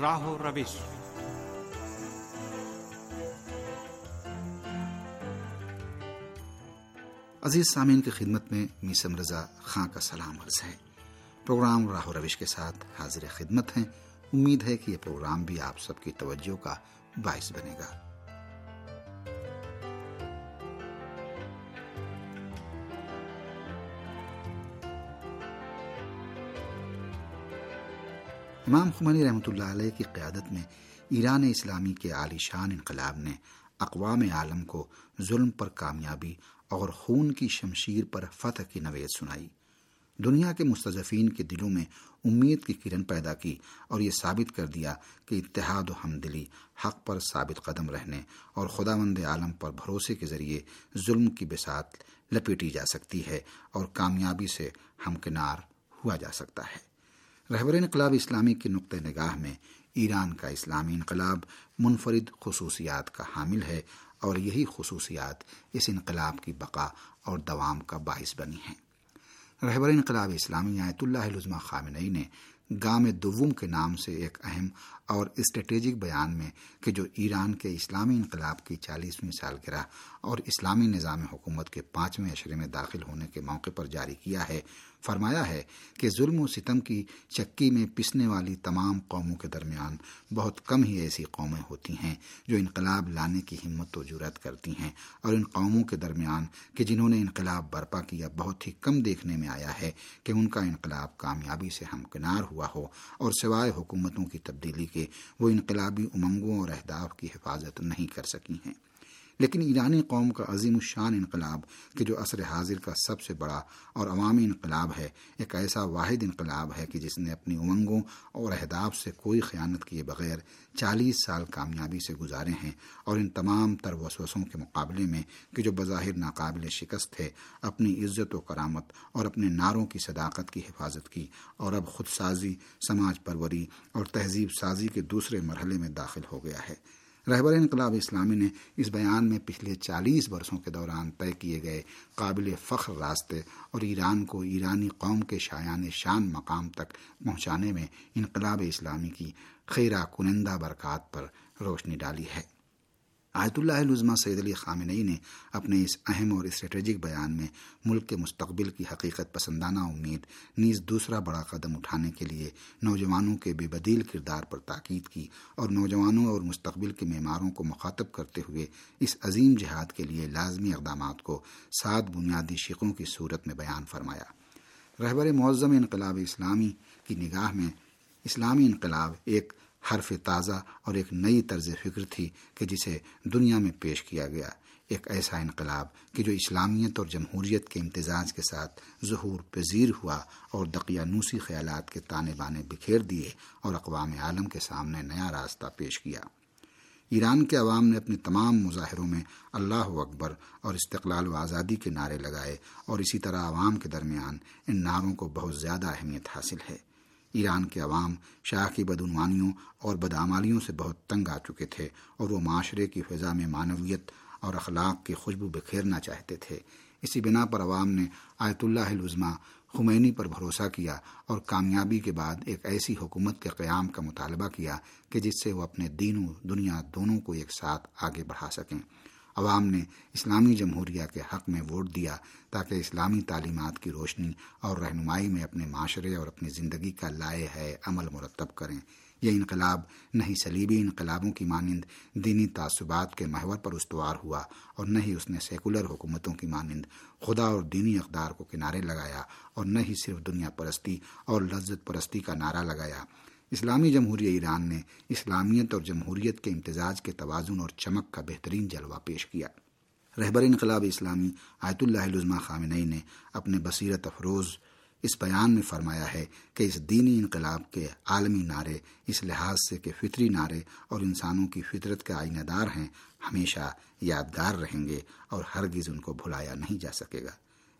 راہ و روش عزیز سامعین کی خدمت میں میسم رضا خاں کا سلام عرض ہے۔ پروگرام راہ و روش کے ساتھ حاضر خدمت ہیں۔ امید ہے کہ یہ پروگرام بھی آپ سب کی توجہ کا باعث بنے گا۔ امام خمنی رحمۃ اللہ علیہ کی قیادت میں ایران اسلامی کے عالی شان انقلاب نے اقوام عالم کو ظلم پر کامیابی اور خون کی شمشیر پر فتح کی نوید سنائی۔ دنیا کے مستضفین کے دلوں میں امید کی کرن پیدا کی اور یہ ثابت کر دیا کہ اتحاد و ہمدلی حق پر ثابت قدم رہنے اور خدا مند عالم پر بھروسے کے ذریعے ظلم کی بسات لپیٹی جا سکتی ہے اور کامیابی سے ہمکنار ہوا جا سکتا ہے۔ رہبر انقلاب اسلامی کے نقطۂ نگاہ میں ایران کا اسلامی انقلاب منفرد خصوصیات کا حامل ہے اور یہی خصوصیات اس انقلاب کی بقا اور دوام کا باعث بنی ہیں۔ رہبر انقلاب اسلامی آیت اللہ لزمہ خامنئی نے گام دوم کے نام سے ایک اہم اور اسٹریٹجک بیان میں کہ جو ایران کے اسلامی انقلاب کی چالیسویں سالگرہ اور اسلامی نظام حکومت کے پانچویں اشرے میں داخل ہونے کے موقع پر جاری کیا ہے، فرمایا ہے کہ ظلم و ستم کی چکی میں پسنے والی تمام قوموں کے درمیان بہت کم ہی ایسی قومیں ہوتی ہیں جو انقلاب لانے کی ہمت و جرت کرتی ہیں اور ان قوموں کے درمیان کہ جنہوں نے انقلاب برپا کیا بہت ہی کم دیکھنے میں آیا ہے کہ ان کا انقلاب کامیابی سے ہمکنار ہوا ہو اور سوائے حکومتوں کی تبدیلی کہ وہ انقلابی امنگوں اور اہداف کی حفاظت نہیں کر سکی ہیں۔ لیکن ایرانی قوم کا عظیم الشان انقلاب کہ جو عصر حاضر کا سب سے بڑا اور عوامی انقلاب ہے، ایک ایسا واحد انقلاب ہے کہ جس نے اپنی امنگوں اور اہداف سے کوئی خیانت کیے بغیر چالیس سال کامیابی سے گزارے ہیں اور ان تمام تر وسوسوں کے مقابلے میں کہ جو بظاہر ناقابل شکست تھے، اپنی عزت و کرامت اور اپنے نعروں کی صداقت کی حفاظت کی اور اب خود سازی سماج پروری اور تہذیب سازی کے دوسرے مرحلے میں داخل ہو گیا ہے۔ رہبر انقلاب اسلامی نے اس بیان میں پچھلے چالیس برسوں کے دوران طے کیے گئے قابل فخر راستے اور ایران کو ایرانی قوم کے شایان شان مقام تک پہنچانے میں انقلاب اسلامی کی خیرہ کنندہ برکات پر روشنی ڈالی ہے۔ آیت اللہ لزمہ سید علی خامنئی نے اپنے اس اہم اور اسٹریٹجک بیان میں ملک کے مستقبل کی حقیقت پسندانہ امید، نیز دوسرا بڑا قدم اٹھانے کے لیے نوجوانوں کے بے بدیل کردار پر تاکید کی اور نوجوانوں اور مستقبل کے معماروں کو مخاطب کرتے ہوئے اس عظیم جہاد کے لیے لازمی اقدامات کو سات بنیادی شقوں کی صورت میں بیان فرمایا۔ رہبر معظم انقلاب اسلامی کی نگاہ میں اسلامی انقلاب ایک حرف تازہ اور ایک نئی طرز فکر تھی کہ جسے دنیا میں پیش کیا گیا۔ ایک ایسا انقلاب کہ جو اسلامیت اور جمہوریت کے امتزاج کے ساتھ ظہور پذیر ہوا اور دقیانوسی خیالات کے تانے بانے بکھیر دیے اور اقوام عالم کے سامنے نیا راستہ پیش کیا۔ ایران کے عوام نے اپنے تمام مظاہروں میں اللہ اکبر اور استقلال و آزادی کے نعرے لگائے اور اسی طرح عوام کے درمیان ان نعروں کو بہت زیادہ اہمیت حاصل ہے۔ ایران کے عوام شاہ کی بدعنوانیوں اور بدعمالیوں سے بہت تنگ آ چکے تھے اور وہ معاشرے کی فضا میں معنویت اور اخلاق کی خوشبو بکھیرنا چاہتے تھے۔ اسی بنا پر عوام نے آیت اللہ لزمہ خمینی پر بھروسہ کیا اور کامیابی کے بعد ایک ایسی حکومت کے قیام کا مطالبہ کیا کہ جس سے وہ اپنے دین و دنیا دونوں کو ایک ساتھ آگے بڑھا سکیں۔ عوام نے اسلامی جمہوریہ کے حق میں ووٹ دیا تاکہ اسلامی تعلیمات کی روشنی اور رہنمائی میں اپنے معاشرے اور اپنی زندگی کا لائے ہے عمل مرتب کریں۔ یہ انقلاب نہ ہی سلیبی انقلابوں کی مانند دینی تعصبات کے محور پر استوار ہوا اور نہ ہی اس نے سیکولر حکومتوں کی مانند خدا اور دینی اقدار کو کنارے لگایا اور نہ ہی صرف دنیا پرستی اور لذت پرستی کا نعرہ لگایا۔ اسلامی جمہوریہ ایران نے اسلامیت اور جمہوریت کے امتزاج کے توازن اور چمک کا بہترین جلوہ پیش کیا۔ رہبر انقلاب اسلامی آیت اللہ لزمہ خامنئی نے اپنے بصیرت افروز اس بیان میں فرمایا ہے کہ اس دینی انقلاب کے عالمی نعرے، اس لحاظ سے کہ فطری نعرے اور انسانوں کی فطرت کے آئینہ دار ہیں، ہمیشہ یادگار رہیں گے اور ہرگز ان کو بھلایا نہیں جا سکے گا۔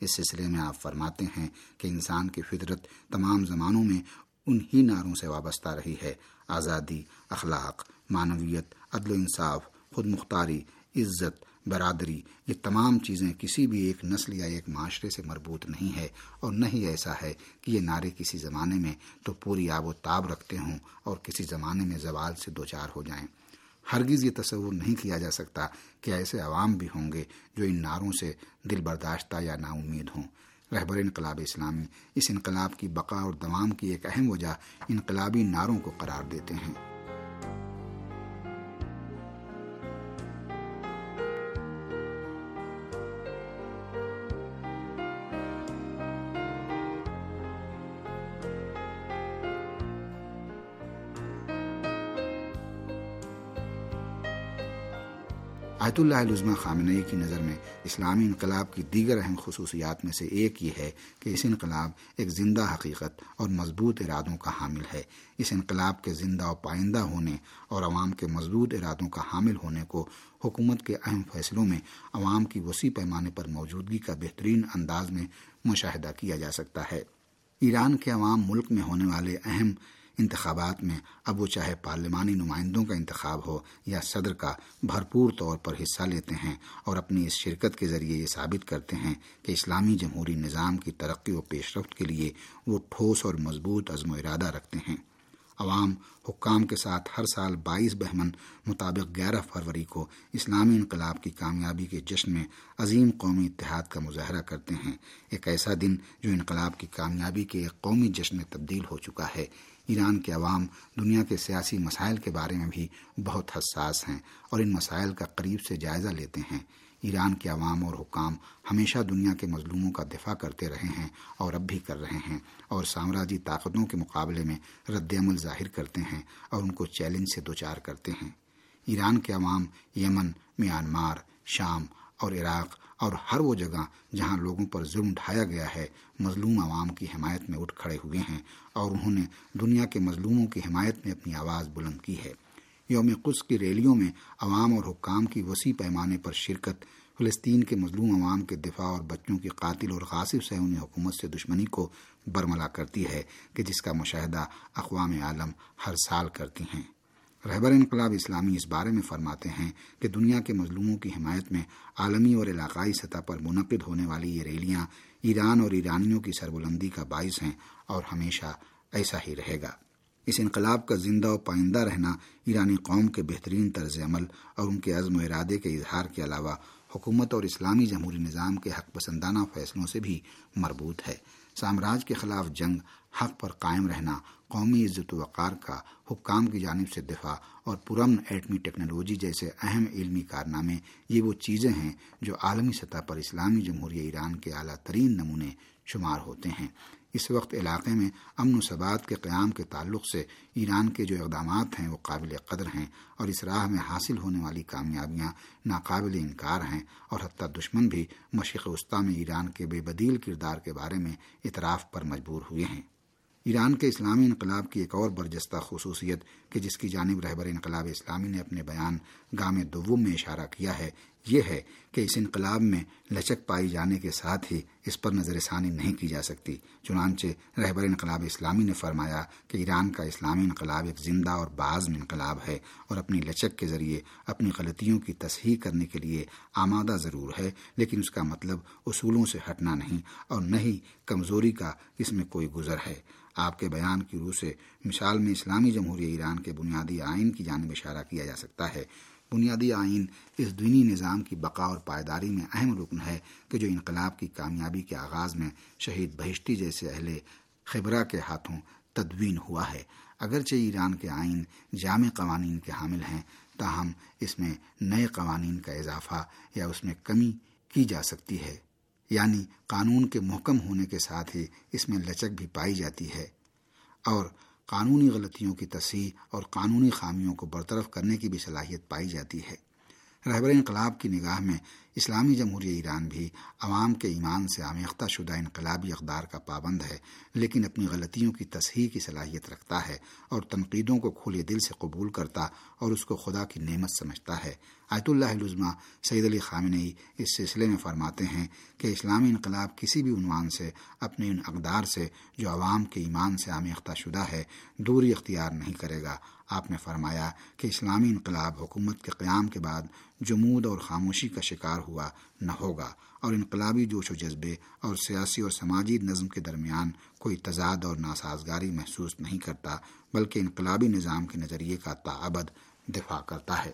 اس سلسلے میں آپ فرماتے ہیں کہ انسان کی فطرت تمام زمانوں میں انہی نعروں سے وابستہ رہی ہے۔ آزادی، اخلاق، معنویت، عدل و انصاف، خود مختاری، عزت، برادری، یہ تمام چیزیں کسی بھی ایک نسل یا ایک معاشرے سے مربوط نہیں ہے اور نہ ہی ایسا ہے کہ یہ نعرے کسی زمانے میں تو پوری آب و تاب رکھتے ہوں اور کسی زمانے میں زوال سے دوچار ہو جائیں۔ ہرگز یہ تصور نہیں کیا جا سکتا کہ ایسے عوام بھی ہوں گے جو ان نعروں سے دل برداشتہ یا نا امید ہوں۔ رہبر انقلاب اسلامی۔ اس انقلاب کی بقا اور دوام کی ایک اہم وجہ انقلابی نعروں کو قرار دیتے ہیں۔ آیت اللہ العظمہ خامنئی کی نظر میں اسلامی انقلاب کی دیگر اہم خصوصیات میں سے ایک یہ ہے کہ اس انقلاب ایک زندہ حقیقت اور مضبوط ارادوں کا حامل ہے۔ اس انقلاب کے زندہ و پائندہ ہونے اور عوام کے مضبوط ارادوں کا حامل ہونے کو حکومت کے اہم فیصلوں میں عوام کی وسیع پیمانے پر موجودگی کا بہترین انداز میں مشاہدہ کیا جا سکتا ہے۔ ایران کے عوام ملک میں ہونے والے اہم انتخابات میں، اب وہ چاہے پارلیمانی نمائندوں کا انتخاب ہو یا صدر کا، بھرپور طور پر حصہ لیتے ہیں اور اپنی اس شرکت کے ذریعے یہ ثابت کرتے ہیں کہ اسلامی جمہوری نظام کی ترقی و پیش رفت کے لیے وہ ٹھوس اور مضبوط عزم و ارادہ رکھتے ہیں۔ عوام، حکام کے ساتھ ہر سال بائیس بہمن مطابق گیارہ فروری کو اسلامی انقلاب کی کامیابی کے جشن میں عظیم قومی اتحاد کا مظاہرہ کرتے ہیں۔ ایک ایسا دن جو انقلاب کی کامیابی کے ایک قومی جشن میں تبدیل ہو چکا ہے۔ ایران کے عوام دنیا کے سیاسی مسائل کے بارے میں بھی بہت حساس ہیں اور ان مسائل کا قریب سے جائزہ لیتے ہیں۔ ایران کے عوام اور حکام ہمیشہ دنیا کے مظلوموں کا دفاع کرتے رہے ہیں اور اب بھی کر رہے ہیں اور سامراجی طاقتوں کے مقابلے میں رد عمل ظاہر کرتے ہیں اور ان کو چیلنج سے دوچار کرتے ہیں۔ ایران کے عوام یمن، میانمار، شام اور عراق اور ہر وہ جگہ جہاں لوگوں پر ظلم ڈھایا گیا ہے، مظلوم عوام کی حمایت میں اٹھ کھڑے ہوئے ہیں اور انہوں نے دنیا کے مظلوموں کی حمایت میں اپنی آواز بلند کی ہے۔ یوم قدس کی ریلیوں میں عوام اور حکام کی وسیع پیمانے پر شرکت، فلسطین کے مظلوم عوام کے دفاع اور بچوں کی قاتل اور غاصب سے انہیں حکومت سے دشمنی کو برملا کرتی ہے کہ جس کا مشاہدہ اقوام عالم ہر سال کرتی ہیں۔ رہبر انقلاب اسلامی اس بارے میں فرماتے ہیں کہ دنیا کے مظلوموں کی حمایت میں عالمی اور علاقائی سطح پر منعقد ہونے والی یہ ریلیاں ایران اور ایرانیوں کی سربلندی کا باعث ہیں اور ہمیشہ ایسا ہی رہے گا۔ اس انقلاب کا زندہ و پائندہ رہنا ایرانی قوم کے بہترین طرز عمل اور ان کے عزم و ارادے کے اظہار کے علاوہ حکومت اور اسلامی جمہوری نظام کے حق پسندانہ فیصلوں سے بھی مربوط ہے۔ سامراج کے خلاف جنگ، حق پر قائم رہنا، قومی عزت و وقار کا حکام کی جانب سے دفاع اور پرامن ایٹمی ٹیکنالوجی جیسے اہم علمی کارنامے، یہ وہ چیزیں ہیں جو عالمی سطح پر اسلامی جمہوریہ ایران کے اعلیٰ ترین نمونے شمار ہوتے ہیں۔ اس وقت علاقے میں امن و ثبات کے قیام کے تعلق سے ایران کے جو اقدامات ہیں وہ قابل قدر ہیں اور اس راہ میں حاصل ہونے والی کامیابیاں ناقابل انکار ہیں اور حتیٰ دشمن بھی مشرق وسطی میں ایران کے بے بدیل کردار کے بارے میں اطراف پر مجبور ہوئے ہیں۔ ایران کے اسلامی انقلاب کی ایک اور برجستہ خصوصیت کہ جس کی جانب رہبر انقلاب اسلامی نے اپنے بیان گام دوم میں اشارہ کیا ہے، یہ ہے کہ اس انقلاب میں لچک پائی جانے کے ساتھ ہی اس پر نظر ثانی نہیں کی جا سکتی۔ چنانچہ رہبر انقلاب اسلامی نے فرمایا کہ ایران کا اسلامی انقلاب ایک زندہ اور بعض انقلاب ہے اور اپنی لچک کے ذریعے اپنی غلطیوں کی تصحیح کرنے کے لیے آمادہ ضرور ہے، لیکن اس کا مطلب اصولوں سے ہٹنا نہیں اور نہ ہی کمزوری کا اس میں کوئی گزر ہے۔ آپ کے بیان کی روح سے مثال میں اسلامی جمہوریہ ایران کے بنیادی آئین کی جانب اشارہ کیا جا سکتا ہے۔ بنیادی آئین اس دینی نظام کی بقا اور پائیداری میں اہم رکن ہے کہ جو انقلاب کی کامیابی کے آغاز میں شہید بہشتی جیسے اہل خبرہ کے ہاتھوں تدوین ہوا ہے۔ اگرچہ ایران کے آئین جامع قوانین کے حامل ہیں، تاہم اس میں نئے قوانین کا اضافہ یا اس میں کمی کی جا سکتی ہے۔ یعنی قانون کے محکم ہونے کے ساتھ ہی اس میں لچک بھی پائی جاتی ہے۔ اور قانونی غلطیوں کی تصحیح اور قانونی خامیوں کو برطرف کرنے کی بھی صلاحیت پائی جاتی ہے۔ رہبر انقلاب کی نگاہ میں اسلامی جمہوریہ ایران بھی عوام کے ایمان سے آمیختہ شدہ انقلابی اقدار کا پابند ہے، لیکن اپنی غلطیوں کی تصحیح کی صلاحیت رکھتا ہے اور تنقیدوں کو کھلے دل سے قبول کرتا اور اس کو خدا کی نعمت سمجھتا ہے۔ آیت اللہ العظمہ سعید علی خامنئی اس سلسلے میں فرماتے ہیں کہ اسلامی انقلاب کسی بھی عنوان سے، اپنے ان اقدار سے جو عوام کے ایمان سے آمیختہ شدہ ہے، دوری اختیار نہیں کرے گا۔ آپ نے فرمایا کہ اسلامی انقلاب حکومت کے قیام کے بعد جمود اور خاموشی کا شکار ہوا نہ ہوگا اور انقلابی جوش و جذبے اور سیاسی اور سماجی نظم کے درمیان کوئی تضاد اور ناسازگاری محسوس نہیں کرتا، بلکہ انقلابی نظام کے نظریے کا تعبد دفاع کرتا ہے۔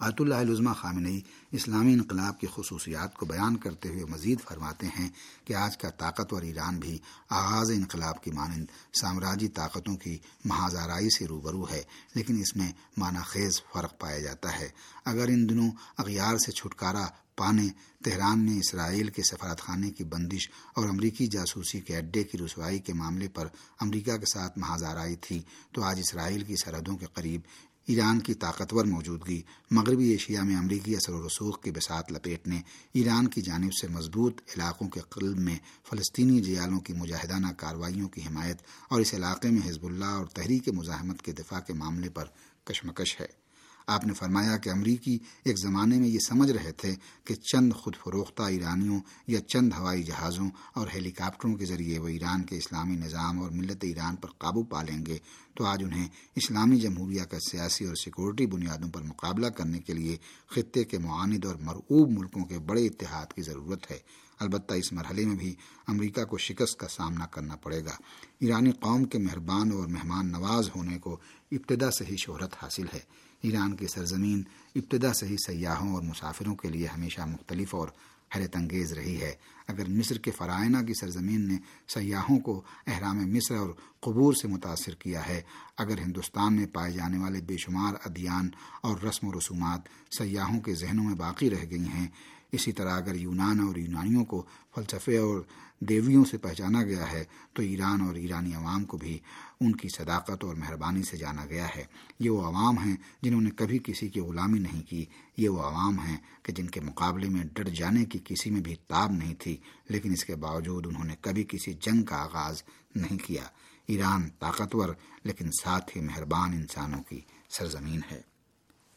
آیت اللہ العظمہ خامنئی اسلامی انقلاب کی خصوصیات کو بیان کرتے ہوئے مزید فرماتے ہیں کہ آج کا طاقتور ایران بھی آغاز انقلاب کی مانند سامراجی طاقتوں کی محاذ سے روبرو ہے، لیکن اس میں معنی خیز فرق پایا جاتا ہے۔ اگر ان دنوں اغیار سے چھٹکارا پانے، تہران نے اسرائیل کے سفارت خانے کی بندش اور امریکی جاسوسی کے اڈے کی رسوائی کے معاملے پر امریکہ کے ساتھ محاذ آرائی تھی۔ تو آج اسرائیل کی سرحدوں کے قریب ایران کی طاقتور موجودگی، مغربی ایشیا میں امریکی اثر و رسوخ کی بسات لپیٹنے ایران کی جانب سے مضبوط علاقوں کے قلب میں فلسطینی جیالوں کی مجاہدانہ کارروائیوں کی حمایت اور اس علاقے میں حزب اللہ اور تحریک مزاحمت کے دفاع کے معاملے پر کشمکش ہے۔ آپ نے فرمایا کہ امریکی ایک زمانے میں یہ سمجھ رہے تھے کہ چند خود فروختہ ایرانیوں یا چند ہوائی جہازوں اور ہیلی کاپٹروں کے ذریعے وہ ایران کے اسلامی نظام اور ملت ایران پر قابو پا لیں گے، تو آج انہیں اسلامی جمہوریہ کا سیاسی اور سیکورٹی بنیادوں پر مقابلہ کرنے کے لیے خطے کے معاند اور مرعوب ملکوں کے بڑے اتحاد کی ضرورت ہے۔ البتہ اس مرحلے میں بھی امریکہ کو شکست کا سامنا کرنا پڑے گا۔ ایرانی قوم کے مہربان اور مہمان نواز ہونے کو ابتدا سے ہی شہرت حاصل ہے۔ ایران کی سرزمین ابتدا سے ہی سیاحوں اور مسافروں کے لیے ہمیشہ مختلف اور حیرت انگیز رہی ہے۔ اگر مصر کے فرائنہ کی سرزمین نے سیاحوں کو احرام مصر اور قبور سے متاثر کیا ہے، اگر ہندوستان میں پائے جانے والے بے شمار ادیان اور رسم و رسومات سیاحوں کے ذہنوں میں باقی رہ گئی ہیں، اسی طرح اگر یونان اور یونانیوں کو فلسفے اور دیویوں سے پہچانا گیا ہے، تو ایران اور ایرانی عوام کو بھی ان کی صداقت اور مہربانی سے جانا گیا ہے۔ یہ وہ عوام ہیں جنہوں نے کبھی کسی کی غلامی نہیں کی، یہ وہ عوام ہیں کہ جن کے مقابلے میں ڈٹ جانے کی کسی میں بھی تاب نہیں تھی۔ لیکن اس کے باوجود انہوں نے کبھی کسی جنگ کا آغاز نہیں کیا۔ ایران طاقتور، لیکن ساتھ ہی مہربان انسانوں کی سرزمین ہے۔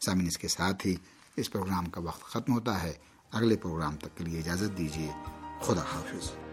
سامعین، اس کے ساتھ ہی اس پروگرام کا وقت ختم ہوتا ہے۔ اگلے پروگرام تک کے لیے اجازت دیجیے خدا حافظ۔